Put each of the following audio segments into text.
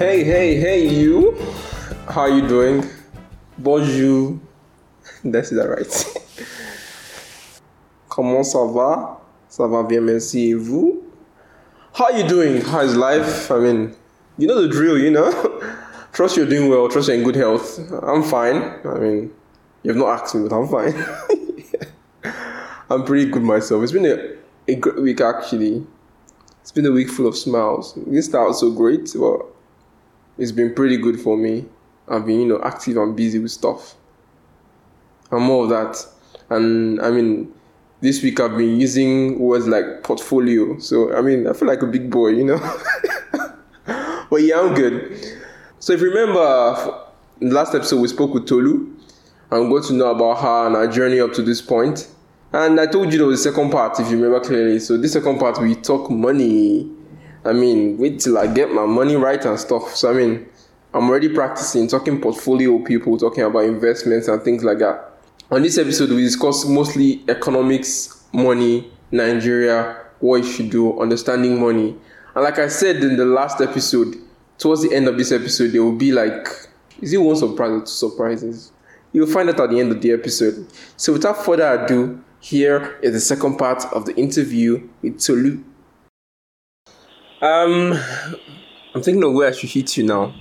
Hey, hey, hey, you. How are you doing? Bonjour. That's that right. Comment ça va? Ça va bien, merci. Et vous? How are you doing? How's life? I mean, you know the drill, you know? trust you're doing well. Trust you're in good health. I'm fine. I mean, you have not asked me, but I'm fine. I'm pretty good myself. It's been a, a great week, actually. It's been a week full of smiles. It start so great, but it's been pretty good for me. I've been, you know, active and busy with stuff. And more of that. And I mean, this week I've been using words like portfolio. So, I mean, I feel like a big boy, you know? but yeah, I'm good. So, if you remember, last episode we spoke with Tolu and got to know about her and her journey up to this point. And I told you there was a second part, if you remember clearly. So, this second part, we talk money. I mean, wait till I get my money right and stuff. So, I mean, I'm already practicing talking portfolio people, talking about investments and things like that. On this episode, we discuss mostly economics, money, Nigeria, what you should do, understanding money. And like I said in the last episode, towards the end of this episode, there will be like, is it one surprise or two surprises? You'll find out at the end of the episode. So without further ado, here is the second part of the interview with Tolu. Um, I'm thinking of where I should hit you now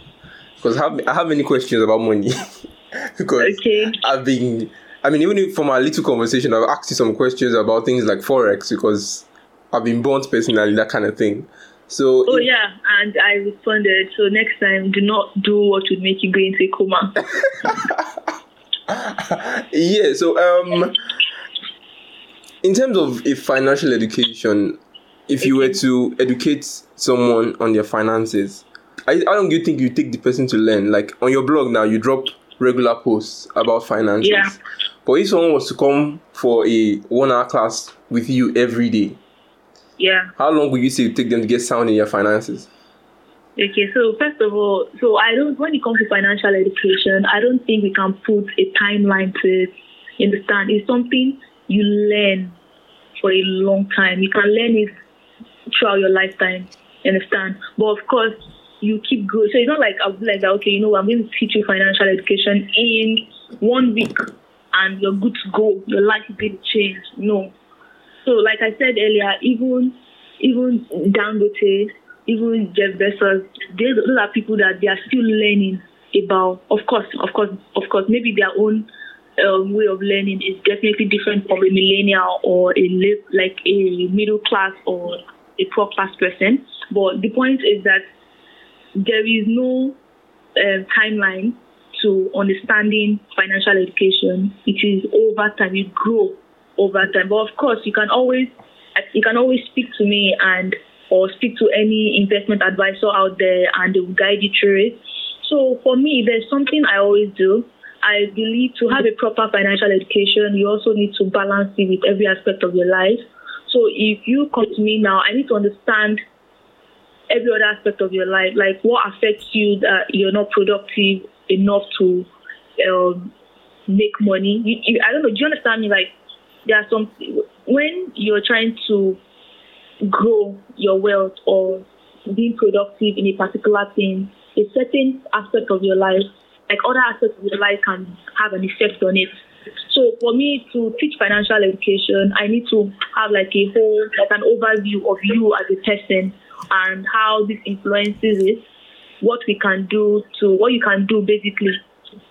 because I have I have many questions about money because Okay. I've been I mean even from our little conversation I've asked you some questions about things like forex because I've been burnt personally that kind of thing. So Oh yeah, and I responded. So next time, do not do what would make you go into a coma. yeah, so um in terms of a financial education, if you were to educate someone on their finances, I, how long do you think you take the person to learn? Like on your blog now, you drop regular posts about finances. Yeah. But if someone was to come for a one hour class with you every day, Yeah. how long would you say it take them to get sound in their finances? Okay. So first of all, so I don't. When it comes to financial education, I don't think we can put a timeline to it. You understand? It's something you learn for a long time. You can learn it throughout your lifetime. You understand? But of course, you keep growing. So it's not like I'll be like, okay, you know, I'm going to teach you financial education in one week, and you're good to go. Your life is going to change. No. So, like I said earlier, even even Dangote, even Jeff Bezos, they, those are people that they are still learning about. Of course, of course, of course, maybe their own um, way of learning is definitely different from a millennial or a like a middle class or a poor class person. But the point is that there is no um, timeline to understanding financial education. It is over time. You grow over time. But of course, you can always you can always speak to me and or speak to any investment advisor out there, and they will guide you through it. So for me, there's something I always do. I believe to have a proper financial education, you also need to balance it with every aspect of your life. So if you come to me now, I need to understand every other aspect of your life, like what affects you that you're not productive enough to um, make money. You, you, I don't know. Do you understand me? Like there are some when you're trying to grow your wealth or being productive in a particular thing, a certain aspect of your life, like other aspects of your life, can have an effect on it. So for me to teach financial education, I need to have like a whole, like an overview of you as a person and how this influences it, what we can do to, what you can do basically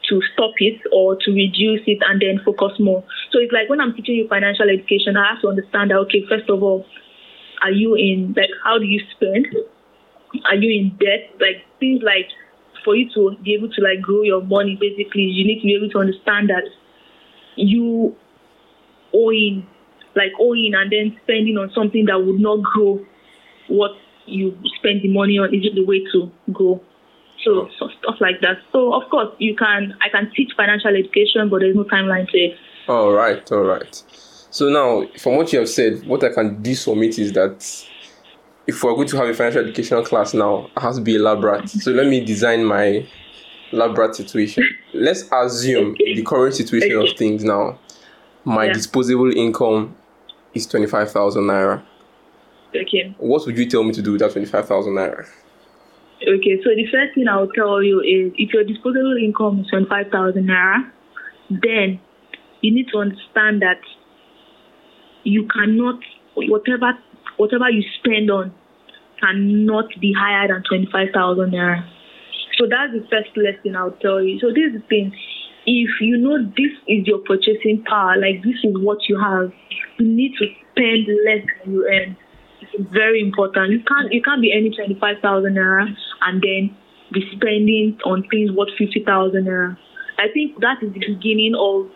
to stop it or to reduce it and then focus more. So it's like when I'm teaching you financial education, I have to understand that, okay, first of all, are you in, like, how do you spend? Are you in debt? Like, things like, for you to be able to, like, grow your money, basically, you need to be able to understand that you owing, like, owing and then spending on something that would not grow what you spend the money on isn't the way to go. So, so stuff like that. So of course you can I can teach financial education, but there's no timeline to it. All right, all right. So now, from what you have said, what I can submit is that if we're going to have a financial educational class now, it has to be elaborate. So let me design my elaborate situation. Let's assume the current situation of things now, my Yeah. disposable income is twenty five thousand naira. Okay. What would you tell me to do with that twenty five thousand naira? Okay, so the first thing I'll tell you is if your disposable income is 25,000 naira, then you need to understand that you cannot, whatever whatever you spend on cannot be higher than 25,000 naira. So that's the first lesson I'll tell you. So this is the thing. If you know this is your purchasing power, like this is what you have, you need to spend less than you earn. It's very important. You can't you can't be earning twenty five thousand naira and then be spending on things worth fifty thousand naira. I think that is the beginning of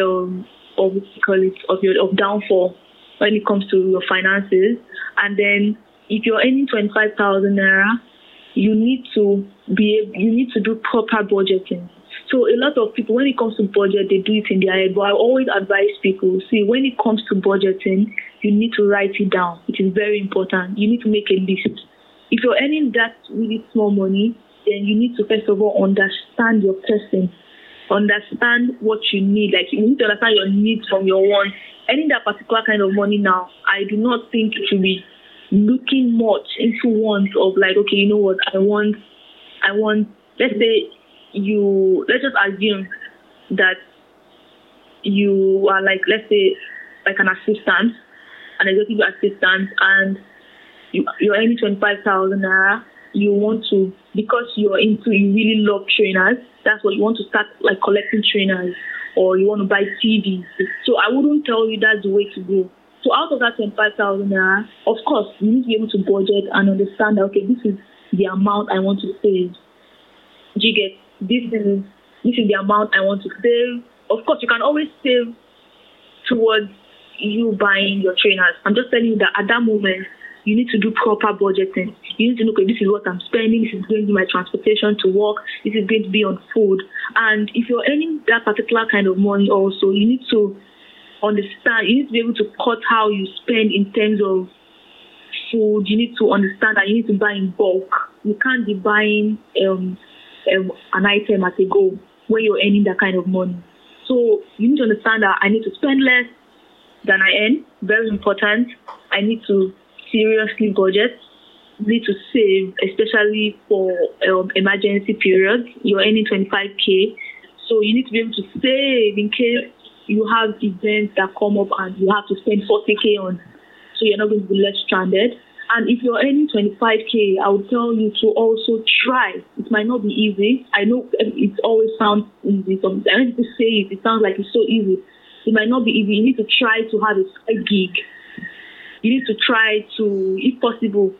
um of call it of your of downfall when it comes to your finances. And then if you're earning twenty five thousand naira, you need to be you need to do proper budgeting. So a lot of people, when it comes to budget, they do it in their head. But I always advise people, see, when it comes to budgeting, you need to write it down. It is very important. You need to make a list. If you're earning that really small money, then you need to first of all understand your person, understand what you need. Like you need to understand your needs from your wants. Earning that particular kind of money now, I do not think it should be looking much into wants of like, okay, you know what, I want, I want. Let's say you let's just assume that you are like let's say like an assistant, an executive assistant, and you you're earning twenty five thousand naira. You want to because you're into you really love trainers. That's what you want to start like collecting trainers, or you want to buy TVs. So I wouldn't tell you that's the way to go. So out of that twenty five thousand naira, of course you need to be able to budget and understand that okay, this is the amount I want to save. Do you get this is this is the amount I want to save. Of course, you can always save towards you buying your trainers. I'm just telling you that at that moment, you need to do proper budgeting. You need to know, okay, this is what I'm spending. This is going to be my transportation to work. This is going to be on food. And if you're earning that particular kind of money, also, you need to understand. You need to be able to cut how you spend in terms of food. You need to understand that you need to buy in bulk. You can't be buying um, um, an item at a go when you're earning that kind of money. So you need to understand that I need to spend less than I earn. Very important. I need to seriously budget. Need to save, especially for um, emergency periods. You're earning 25k, so you need to be able to save in case you have events that come up and you have to spend 40k on. So you're not going to be left stranded. And if you're earning 25k, I would tell you to also try. It might not be easy. I know um, it always sounds easy. So I to say it. It sounds like it's so easy. It might not be easy. You need to try to have a gig. You need to try to, if possible,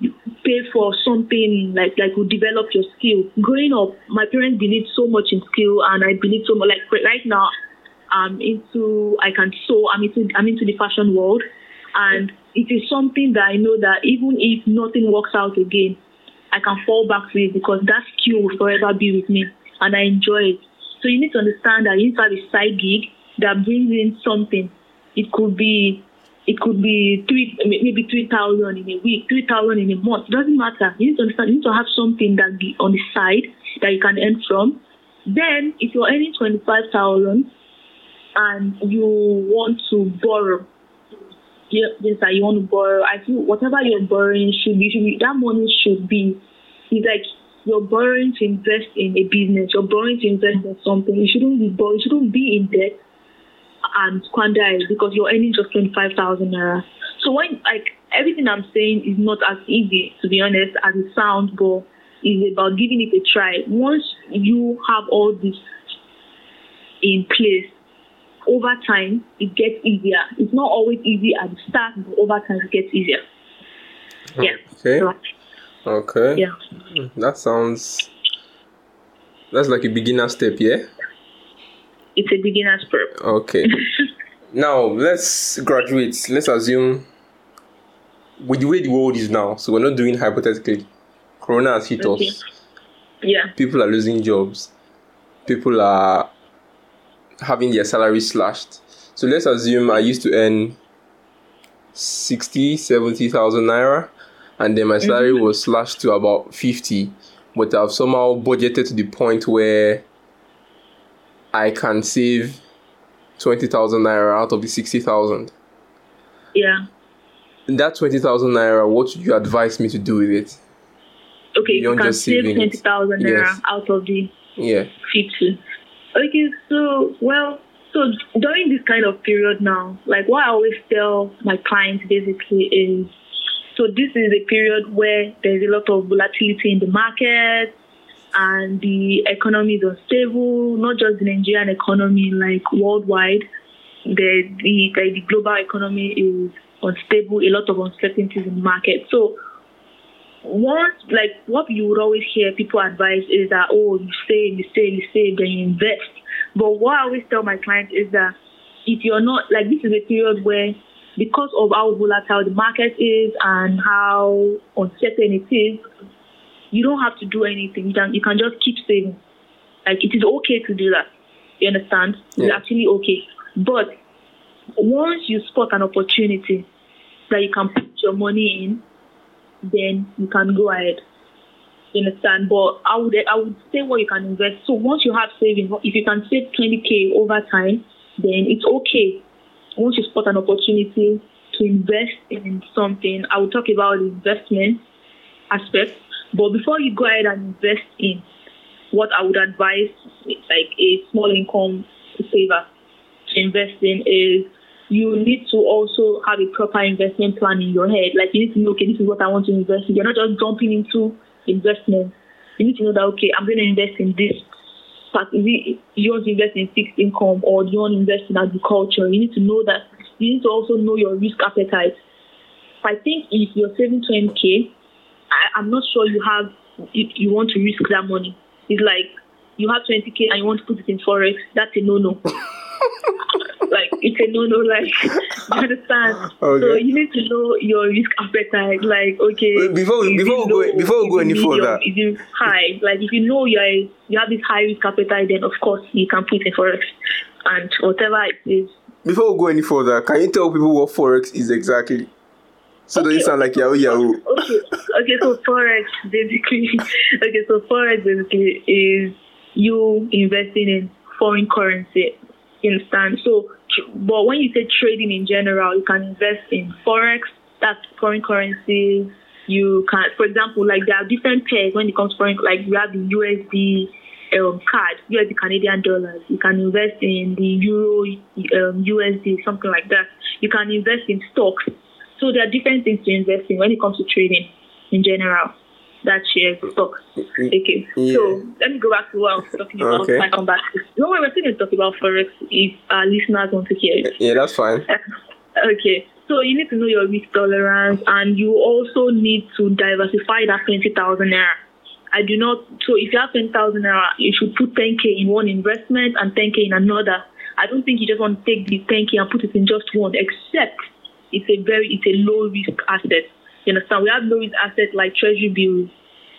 pay for something like like will develop your skill. Growing up, my parents believed so much in skill, and I believe so much. Like right now, I'm into I can sew. I'm into I'm into the fashion world, and it is something that I know that even if nothing works out again, I can fall back to it because that skill will forever be with me and I enjoy it. So you need to understand that you need to have a side gig that brings in something. It could be it could be three maybe three thousand in a week, three thousand in a month. It doesn't matter. You need to understand you need to have something that be on the side that you can earn from. Then if you're earning twenty five thousand and you want to borrow this that you want to borrow, I feel whatever you're borrowing should be, should be that money should be it's like you're borrowing to invest in a business, you're borrowing to invest in something. You shouldn't be borrowing, you shouldn't be in debt and squander because you're earning just twenty five thousand naira. So when like everything I'm saying is not as easy to be honest as it sounds, but it's about giving it a try. Once you have all this in place, over time it gets easier. It's not always easy at the start, but over time it gets easier. Yeah. Okay. So, Okay. yeah. That sounds. That's like a beginner step, yeah. It's a beginner's prep. Okay. now let's graduate. Let's assume with the way the world is now, so we're not doing hypothetically. Corona has hit Okay. us. Yeah. People are losing jobs. People are having their salary slashed. So let's assume I used to earn 60, 70,000 naira and then my salary mm-hmm. was slashed to about 50, but I've somehow budgeted to the point where I can save 20,000 naira out of the 60,000. Yeah. That 20,000 naira, what would you advise me to do with it? okay, you can save saving it. 20,000 naira Yes. out of the Yeah. 50. Okay, so, well, so during this kind of period now, like what I always tell my clients basically is so this is a period where there's a lot of volatility in the market and the economy is unstable, not just the Nigerian economy, like worldwide. The, the, the, global economy is unstable, a lot of uncertainties in the market. So once like what you would always hear people advise is that oh you save, you save, you save, then you invest. But what I always tell my clients is that if you're not like this is a period where because of how volatile the market is and how uncertain it is, you don't have to do anything. You can you can just keep saving. Like it is okay to do that. You understand? It's actually okay. But once you spot an opportunity that you can put your money in, then you can go ahead. You understand? But I would I would say what you can invest. So once you have savings, if you can save 20k over time, then it's okay. Once you spot an opportunity to invest in something, I will talk about investment aspect. But before you go ahead and invest in, what I would advise, like a small income saver, to invest in is you need to also have a proper investment plan in your head. Like you need to know, okay, this is what I want to invest in. You're not just jumping into investment. You need to know that okay, I'm going to invest in this. It, you want to invest in fixed income or you want to invest in agriculture? You need to know that. You need to also know your risk appetite. I think if you're saving 20k, I, I'm not sure you have you, you want to risk that money. It's like you have 20k and you want to put it in forex. That's a no-no. like it's a no-no. Like you understand? So you need to know your risk appetite. Like okay, before we- before it we go- before we go any further. is it high? Like if you know you're you have this high risk appetite, then of course you can put in forex and whatever it is. Before we go any further, can you tell people what forex is exactly? So Okay, you sound like okay, Yahoo Yahoo. Okay, okay. So forex basically, okay. So forex basically is you investing in foreign currency. You understand? So, but when you say trading in general, you can invest in forex. That's foreign currency. You can, for example, like there are different pairs when it comes to foreign. Like you have the USD um, card, USD Canadian dollars. You can invest in the Euro, um, USD, something like that. You can invest in stocks. So there are different things to invest in when it comes to trading in general. That shares stocks. Okay. Yeah. So let me go back to what I was talking about. Okay. I come back. No, we're still going to talk about forex if our listeners want to hear it. Yeah, that's fine. Uh, okay. So you need to know your risk tolerance and you also need to diversify that 20,000 naira. I do not, so if you have 10,000 naira, you should put 10k in one investment and 10k in another. I don't think you just want to take the 10k and put it in just one, except it's a very, it's a low risk asset. You understand? We have risk assets like treasury bills,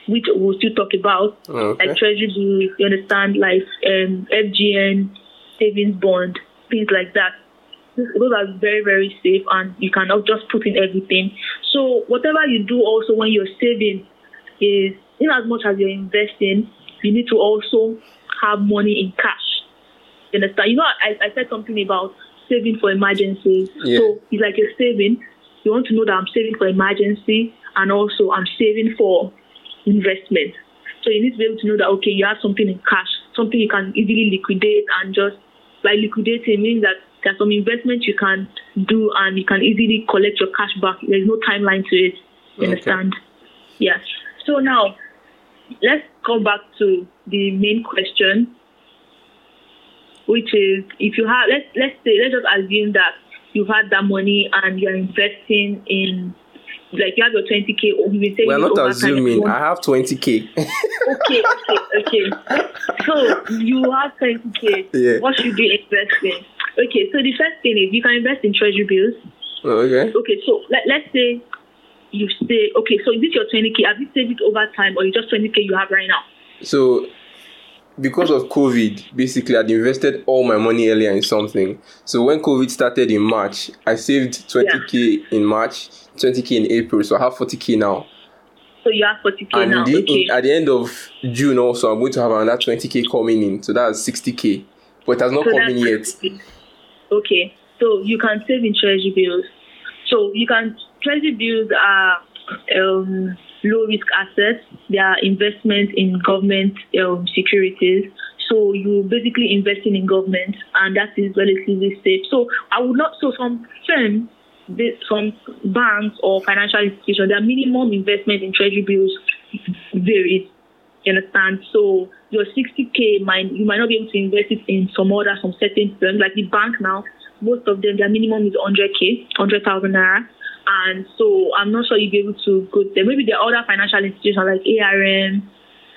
which we'll still talk about Okay. like treasury bills, you understand, like um, FGN, savings bond, things like that. Those are very, very safe and you cannot just put in everything. So whatever you do also when you're saving is, in as much as you're investing, you need to also have money in cash. You understand? You know, I, I said something about saving for emergencies. Yeah. So it's like you're saving. You want to know that I'm saving for emergency and also I'm saving for investment. So you need to be able to know that okay, you have something in cash, something you can easily liquidate and just like liquidating means that there's some investment you can do and you can easily collect your cash back. There's no timeline to it. You Okay. understand? Yes. So now let's go back to the main question, which is if you have let's let's say let's just assume that you've had that money and you're investing in like you have your 20k or you've been We're not assuming. I have 20k. okay, okay, okay. So you have 20k. Yeah. What should you invest in? Okay, so the first thing is you can invest in treasury bills. Oh, okay. Okay, so let, let's say you say, okay, so is this your 20k. Have you saved it over time or you just 20k you have right now? So, because of COVID, basically, I'd invested all my money earlier in something. So, when COVID started in March, I saved 20k in March, 20k in April. So, I have 40k now. So you have 40k And now. the- Okay. in- at the end of June, also, I'm going to have another 20k coming in. So, that's 60k. But it has not So come in yet. Okay, so you can save in treasury bills. So you can treasury bills are um low risk assets. They are investments in government um, securities. So you're basically investing in government, and that is relatively safe. So I would not. So some firms, some banks or financial institutions, their minimum investment in treasury bills varies. You understand? So your 60k might you might not be able to invest it in some other some certain firms like the bank now. Most of them their minimum is 100k, 100,000 naira. And so I'm not sure you'll be able to go there. Maybe there are other financial institutions like ARM,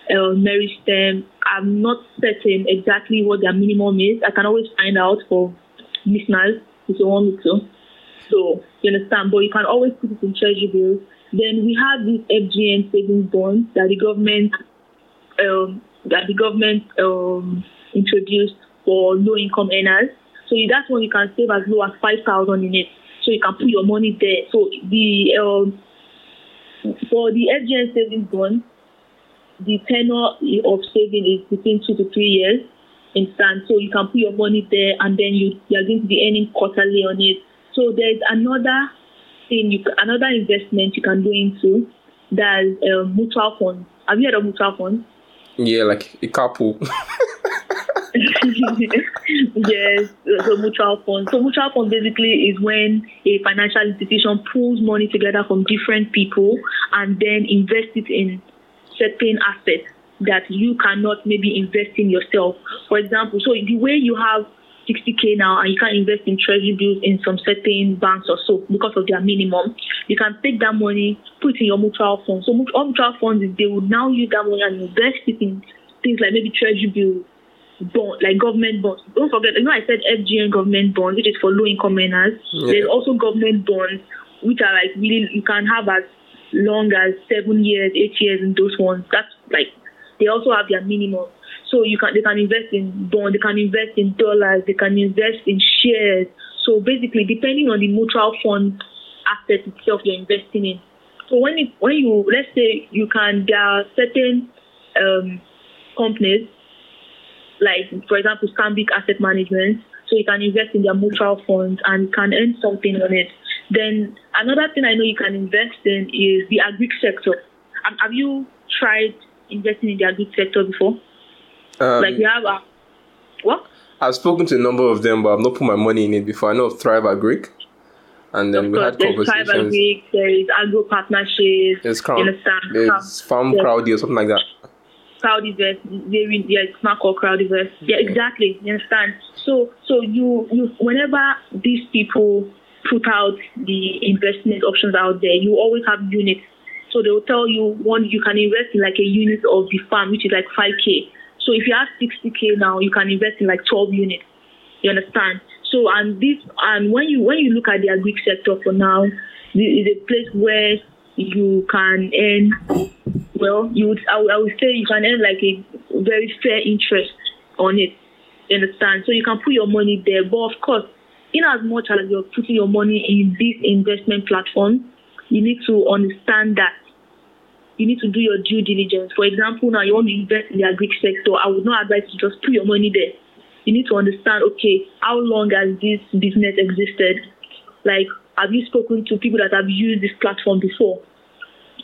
uh, Meristem. I'm not certain exactly what their minimum is. I can always find out for listeners if you want me to. So you understand, but you can always put it in treasury bills. Then we have these FGN savings bonds that the government um, that the government um, introduced for low income earners. So that's when you can save as low as five thousand in it. So you can put your money there. So the um, for the FGN savings bond, the tenure of saving is between two to three years in stand. So you can put your money there and then you, you are going to be earning quarterly on it. So there's another thing, you, another investment you can go into that's um, mutual funds. Have you heard of mutual funds? Yeah, like a couple. yes, so mutual fund. So mutual fund basically is when a financial institution pulls money together from different people and then invest it in certain assets that you cannot maybe invest in yourself. For example, so the way you have 60k now and you can invest in treasury bills in some certain banks or so because of their minimum, you can take that money, put it in your mutual fund. So all mutual funds they would now use that money and invest it in things like maybe treasury bills, bond, like government bonds. Don't forget, you know I said FGN government bonds, which is for low income earners. Yeah. There's also government bonds, which are like really you can have as long as seven years, eight years in those ones. That's like they also have their minimum. So you can they can invest in bond, they can invest in dollars, they can invest in shares. So basically, depending on the mutual fund asset itself you're investing in. So when it, when you let's say you can there are certain um, companies like for example Stanbic Asset Management, so you can invest in their mutual funds and can earn something on it. Then another thing I know you can invest in is the agri sector. Um, have you tried investing in the agri sector before? Um, like you have a what? I've spoken to a number of them, but I've not put my money in it before. I know of Thrive Agri, and then of we course, had there's conversations. Thrive Agri, there is agro partnerships. There's crowd, you understand? there's farm Yeah. crowdy or something like that. Crowdyvest, they re- yeah, it's not called crowd Crowdyvest. Yeah, exactly. You understand? So, so you, you, whenever these people put out the investment options out there, you always have units. So they will tell you one, you can invest in like a unit of the farm, which is like 5k. So if you have 60k now, you can invest in like 12 units. You understand? So and this and when you when you look at the agri sector for now, it is a place where you can earn well, you would I, would- I would say you can earn like a very fair interest on it. You understand? So you can put your money there. But of course, in as much as you're putting your money in this investment platform, you need to understand that you need to do your due diligence. For example, now you want to invest in the agri sector, I would not advise you to just put your money there. You need to understand, okay, how long has this business existed? Like, have you spoken to people that have used this platform before?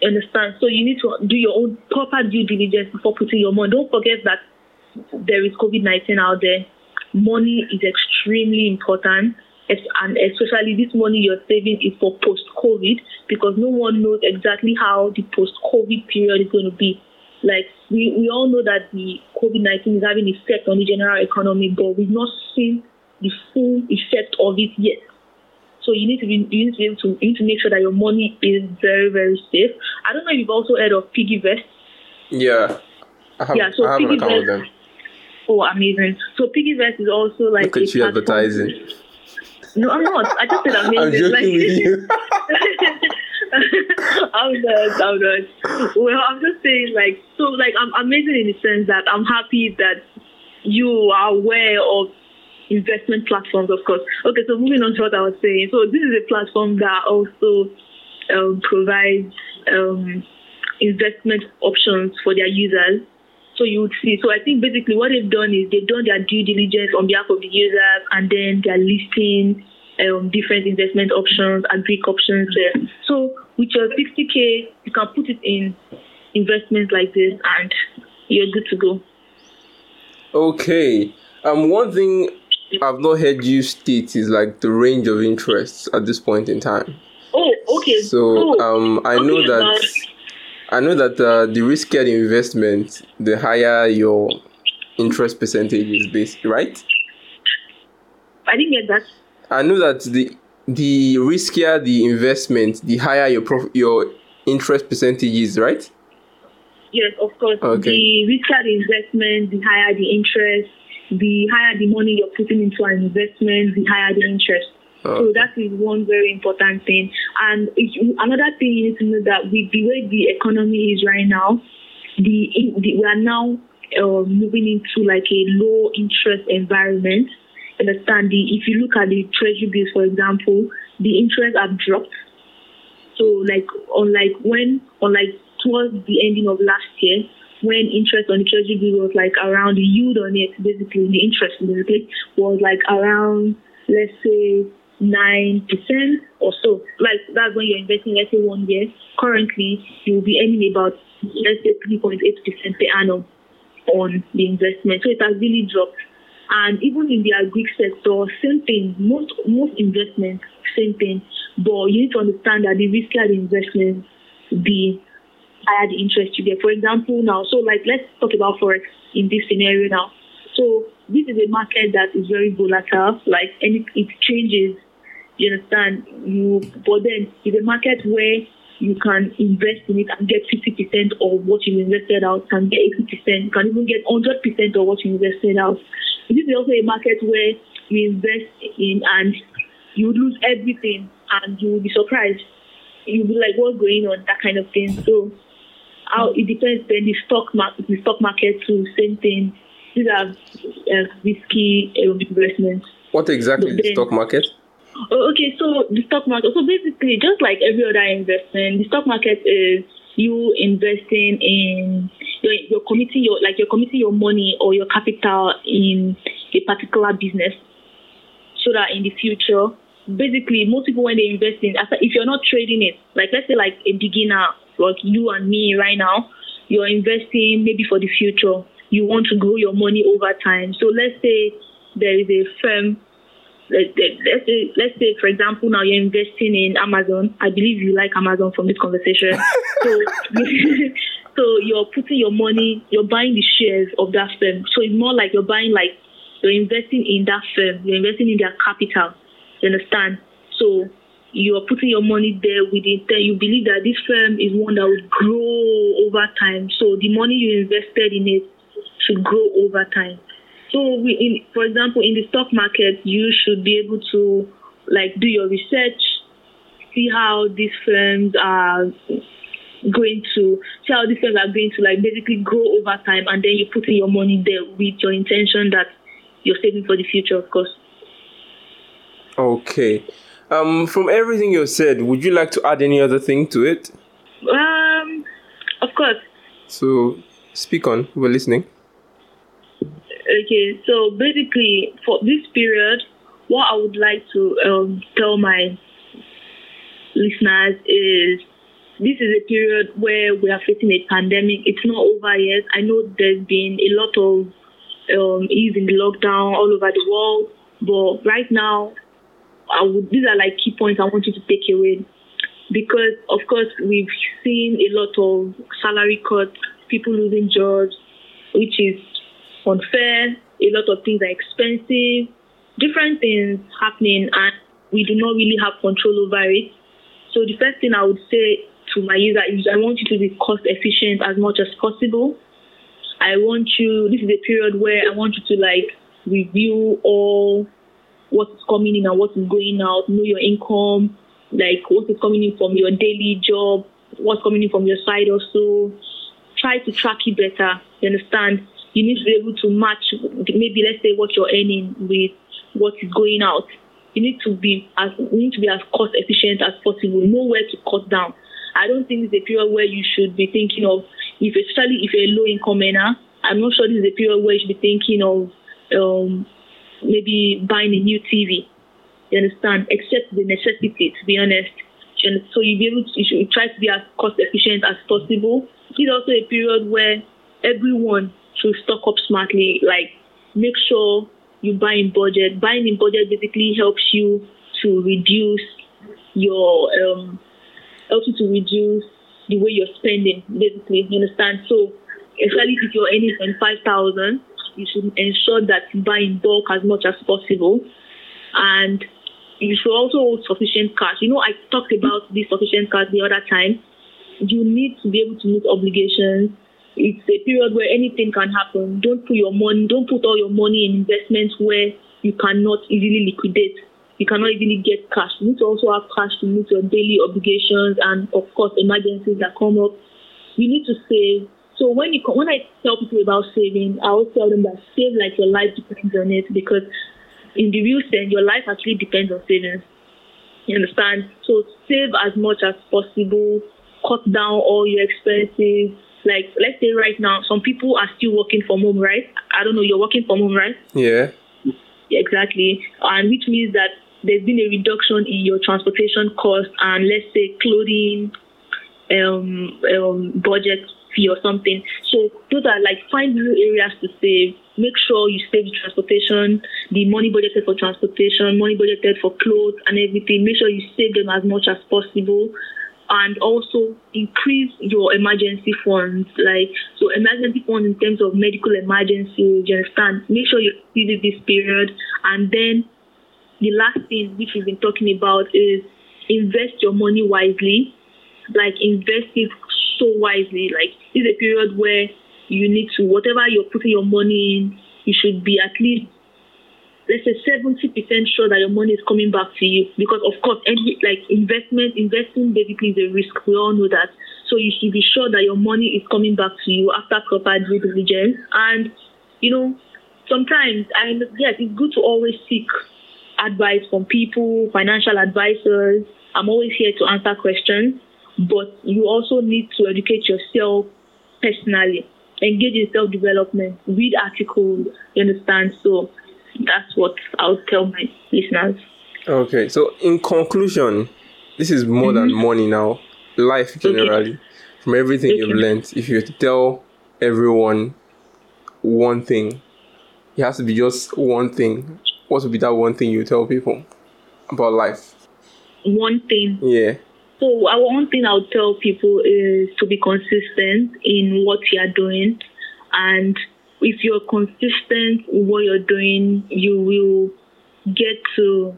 Understand? So you need to do your own proper due diligence before putting your money. Don't forget that there is COVID 19 out there. Money is extremely important, and especially this money you're saving is for post COVID because no one knows exactly how the post COVID period is going to be. Like, we, we all know that the COVID 19 is having effect on the general economy, but we've not seen the full effect of it yet. So you need to be you need to be able to you need to make sure that your money is very very safe. I don't know if you've also heard of PiggyVest. Yeah, have, Yeah, so I have an with Piggyvest- them. Oh, amazing! So PiggyVest is also like Look at you advertising. No, I'm not. I just said amazing. I'm joking like, with you. I'm not. I'm not. Well, I'm just saying, like, so, like, I'm amazing in the sense that I'm happy that you are aware of investment platforms, of course. Okay, so moving on to what I was saying. So this is a platform that also um, provides um, investment options for their users. So you would see. So I think basically what they've done is they've done their due diligence on behalf of the users, and then they're listing um, different investment options and Greek options there. So with your 60k, you can put it in investments like this, and you're good to go. Okay. Um, one thing I've not heard you state is like the range of interests at this point in time. Oh, okay. So um, I know that I know that uh, the riskier the investment, the higher your interest percentage is based, right? I didn't get that. I know that the the riskier the investment, the higher your prof- your interest percentage is, right? Yes, of course. Okay. The riskier the investment, the higher the interest. The higher the money you're putting into an investment, the higher the interest. So that is one very important thing. And another thing you need to know that with the way the economy is right now, the, the we are now uh, moving into like a low interest environment. Understand the if you look at the treasury bills, for example, the interest have dropped. So like unlike when unlike towards the ending of last year, when interest on the treasury bill was like around the yield on it, basically the interest basically was like around let's say nine percent or so. Like that's when you're investing, let's say one year. Currently, you'll be earning about let's say three point eight percent per annum on the investment. So it has really dropped. And even in the agri sector, same thing. Most most investments, same thing. But you need to understand that the riskier the investment, the higher the interest you get. For example, now, so like let's talk about forex in this scenario now. So this is a market that is very volatile. Like any, it changes. You understand? You, but then it's a market where you can invest in it and get 50% of what you invested out, can get 80%, you can even get 100% of what you invested out. This is also a market where you invest in and you lose everything and you will be surprised. You'll be like, what's going on? That kind of thing. So how it depends then the stock market the stock market too, same thing. These are uh, risky uh, investments. What exactly is the stock market? Oh, okay, so the stock market. So basically, just like every other investment, the stock market is you investing in you're, you're committing your like you're committing your money or your capital in a particular business, so that in the future, basically, most people when they invest in, if you're not trading it, like let's say like a beginner like you and me right now, you're investing maybe for the future. You want to grow your money over time. So let's say there is a firm let, let's say, let's say, for example, now you're investing in Amazon. I believe you like Amazon from this conversation. so, so you're putting your money, you're buying the shares of that firm. So it's more like you're buying, like you're investing in that firm. You're investing in their capital. You understand? So you are putting your money there with intent. You believe that this firm is one that would grow over time. So the money you invested in it should grow over time. So, we, in, for example, in the stock market, you should be able to like do your research, see how these firms are going to see how these firms are going to like basically grow over time, and then you put in your money there with your intention that you're saving for the future, of course. Okay. Um, from everything you said, would you like to add any other thing to it? Um, of course. So, speak on. We're listening. Okay, so basically, for this period, what I would like to um, tell my listeners is this is a period where we are facing a pandemic. It's not over yet. I know there's been a lot of um, ease in the lockdown all over the world, but right now, I would, these are like key points I want you to take away because, of course, we've seen a lot of salary cuts, people losing jobs, which is unfair. A lot of things are expensive, different things happening, and we do not really have control over it. So the first thing I would say to my user is I want you to be cost efficient as much as possible. I want you. This is a period where I want you to like review all what is coming in and what is going out. Know your income, like what is coming in from your daily job, what's coming in from your side also. Try to track it better. You understand? you need to be able to match maybe let's say what you're earning with what is going out. You need to be as you need to be as cost efficient as possible. Know where to cut down. I don't think it's a period where you should be thinking of if especially if you're a low income earner. I'm not sure this is a period where you should be thinking of um, maybe buying a new TV. You understand? Except the necessity, to be honest. So you be able to, you should try to be as cost efficient as possible. It's also a period where everyone should stock up smartly. Like make sure you buy in budget. Buying in budget basically helps you to reduce your um helps you to reduce the way you're spending, basically. You understand? So especially if you're earning five thousand, you should ensure that you buy in bulk as much as possible. And you should also hold sufficient cash. You know, I talked about this sufficient cash the other time. You need to be able to meet obligations. It's a period where anything can happen. Don't put your money, don't put all your money in investments where you cannot easily liquidate. You cannot easily get cash. You need to also have cash to meet your daily obligations and, of course, emergencies that come up. You need to save. So when you when I tell people about saving, I always tell them that save like your life depends on it because in the real sense, your life actually depends on savings. You understand? So save as much as possible, cut down all your expenses. Like let's say right now, some people are still working from home, right? I don't know, you're working from home, right? Yeah. Yeah, exactly. And which means that there's been a reduction in your transportation cost and let's say clothing um, um budget fee or something. So those are like find new areas to save. Make sure you save transportation, the money budgeted for transportation, money budgeted for clothes and everything. Make sure you save them as much as possible. And also increase your emergency funds, like so emergency funds in terms of medical emergencies, you understand? Make sure you see this period. And then the last thing which we've been talking about is invest your money wisely. Like invest it so wisely. Like is a period where you need to whatever you're putting your money in, you should be at least let's say seventy percent sure that your money is coming back to you. Because of course any like investment investing basically is a risk. We all know that. So you should be sure that your money is coming back to you after proper due diligence. And you know, sometimes I yes, it's good to always seek advice from people, financial advisors. I'm always here to answer questions but you also need to educate yourself personally, engage in self development, read articles, you understand? So that's what I'll tell my listeners. Okay, so in conclusion, this is more mm-hmm. than money now, life generally. Okay. From everything okay. you've learned, if you tell everyone one thing, it has to be just one thing. What would be that one thing you tell people about life? One thing. Yeah. So one thing I would tell people is to be consistent in what you are doing, and if you're consistent in what you're doing, you will get to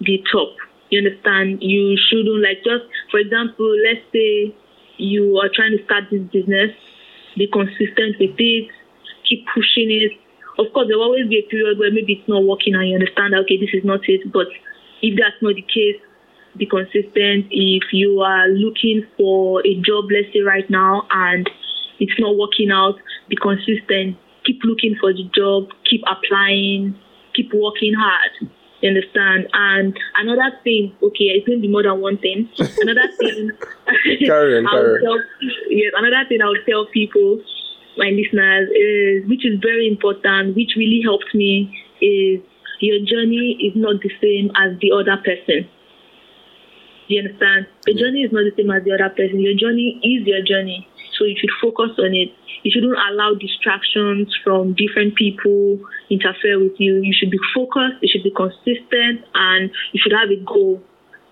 the top. You understand? You shouldn't like just for example, let's say you are trying to start this business, be consistent with it, keep pushing it. Of course, there will always be a period where maybe it's not working and you understand, okay, this is not it. But if that's not the case, be consistent. If you are looking for a job, let's say right now, and it's not working out, be consistent. Keep looking for the job, keep applying, keep working hard. You understand? And another thing, okay, it's going to be more than one thing. Another thing, on, tell, yes, another thing I would tell people, my listeners, is which is very important, which really helped me, is your journey is not the same as the other person you understand? The journey is not the same as the other person. Your journey is your journey. So you should focus on it. You shouldn't allow distractions from different people interfere with you. You should be focused, you should be consistent, and you should have a goal.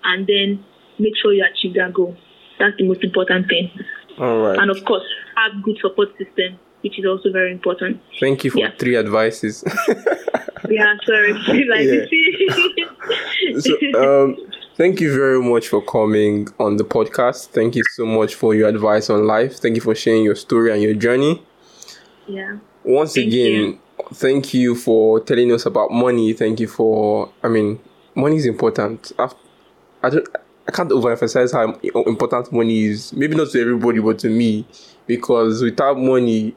And then make sure you achieve that goal. That's the most important thing. All right. And of course, have good support system, which is also very important. Thank you for yeah. three advices. yeah, sorry. like, yeah. so, um, Thank you very much for coming on the podcast. Thank you so much for your advice on life. Thank you for sharing your story and your journey. Yeah. Once thank again, you. thank you for telling us about money. Thank you for, I mean, money is important. I've, I don't, I can't overemphasize how important money is. Maybe not to everybody, but to me, because without money,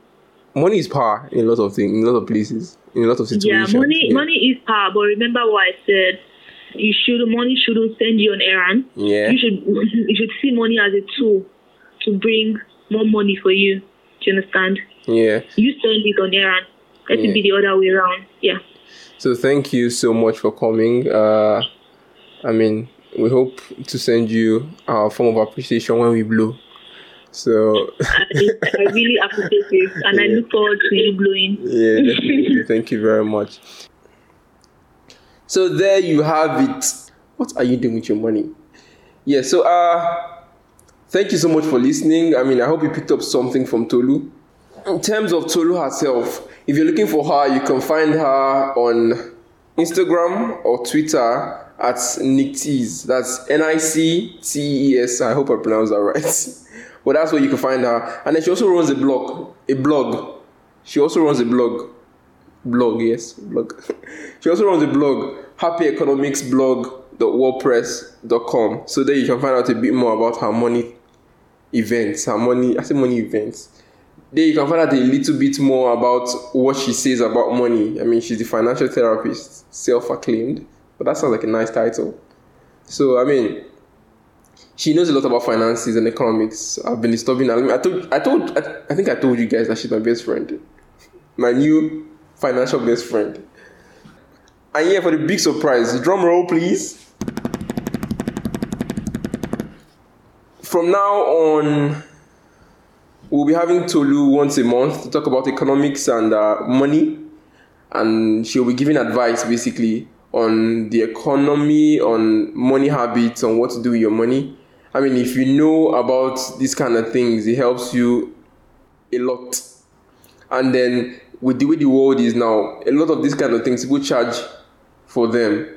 money is power in a lot of things, in a lot of places, in a lot of situations. Yeah, money, yeah. money is power. But remember what I said you should money shouldn't send you on errand. Yeah. You should you should see money as a tool to bring more money for you. Do you understand? Yeah. You send it on errand. Let yeah. it be the other way around. Yeah. So thank you so much for coming. Uh I mean, we hope to send you our form of appreciation when we blow. So I, I really appreciate it, and I look forward to you blowing. yeah, definitely. Thank you very much. So there you have it. What are you doing with your money? Yeah, so uh thank you so much for listening. I mean, I hope you picked up something from Tolu. In terms of Tolu herself, if you're looking for her, you can find her on Instagram or Twitter at Nictees. That's N I C T E S. I hope I pronounced that right. but that's where you can find her. And then she also runs a blog. A blog. She also runs a blog. Blog, yes, blog. she also runs a blog, happy economics blog happyeconomicsblog.wordpress.com. So there you can find out a bit more about her money events, her money, I say money events. There you can find out a little bit more about what she says about money. I mean, she's a financial therapist, self-acclaimed, but that sounds like a nice title. So, I mean, she knows a lot about finances and economics. I've been disturbing her. I, I told, I told, I, I think I told you guys that she's my best friend, my new financial best friend. And yeah, for the big surprise, drum roll, please. From now on, we'll be having Tolu once a month to talk about economics and uh, money, and she'll be giving advice basically on the economy, on money habits, on what to do with your money. I mean, if you know about these kind of things, it helps you a lot. And then with the way the world is now, a lot of these kind of things people charge for them.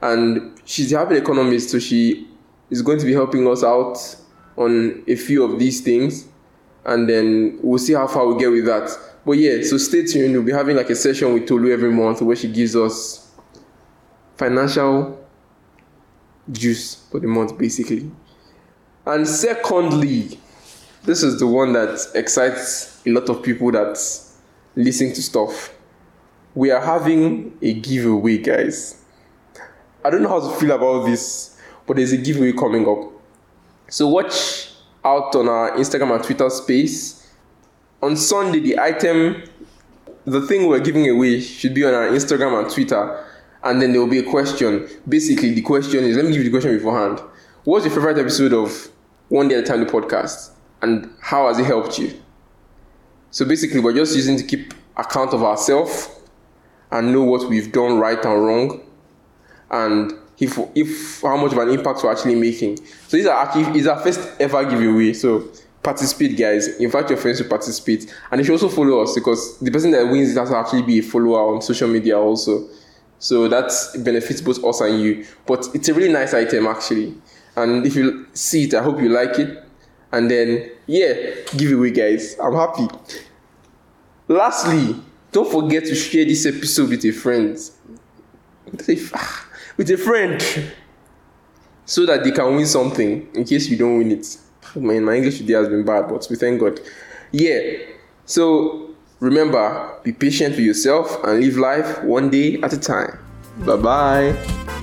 And she's a happy economist, so she is going to be helping us out on a few of these things. And then we'll see how far we get with that. But yeah, so stay tuned. We'll be having like a session with Tolu every month where she gives us financial juice for the month, basically. And secondly, this is the one that excites a lot of people that listen to stuff. We are having a giveaway, guys. I don't know how to feel about this, but there's a giveaway coming up. So watch out on our Instagram and Twitter space. On Sunday, the item, the thing we're giving away should be on our Instagram and Twitter. And then there will be a question. Basically, the question is let me give you the question beforehand. What's your favorite episode of One Day at a Time, the podcast? And how has it helped you? So basically, we're just using to keep account of ourselves and know what we've done right and wrong, and if if how much of an impact we're actually making. So these are actually is our first ever giveaway. So participate, guys. Invite your friends to participate, and you should also follow us because the person that wins has to actually be a follower on social media also. So that benefits both us and you. But it's a really nice item actually, and if you see it, I hope you like it. And then yeah, giveaway, guys. I'm happy. Lastly, don't forget to share this episode with a friend. With a, with a friend. So that they can win something in case you don't win it. Man, my English today has been bad, but we thank God. Yeah. So remember, be patient with yourself and live life one day at a time. Bye bye.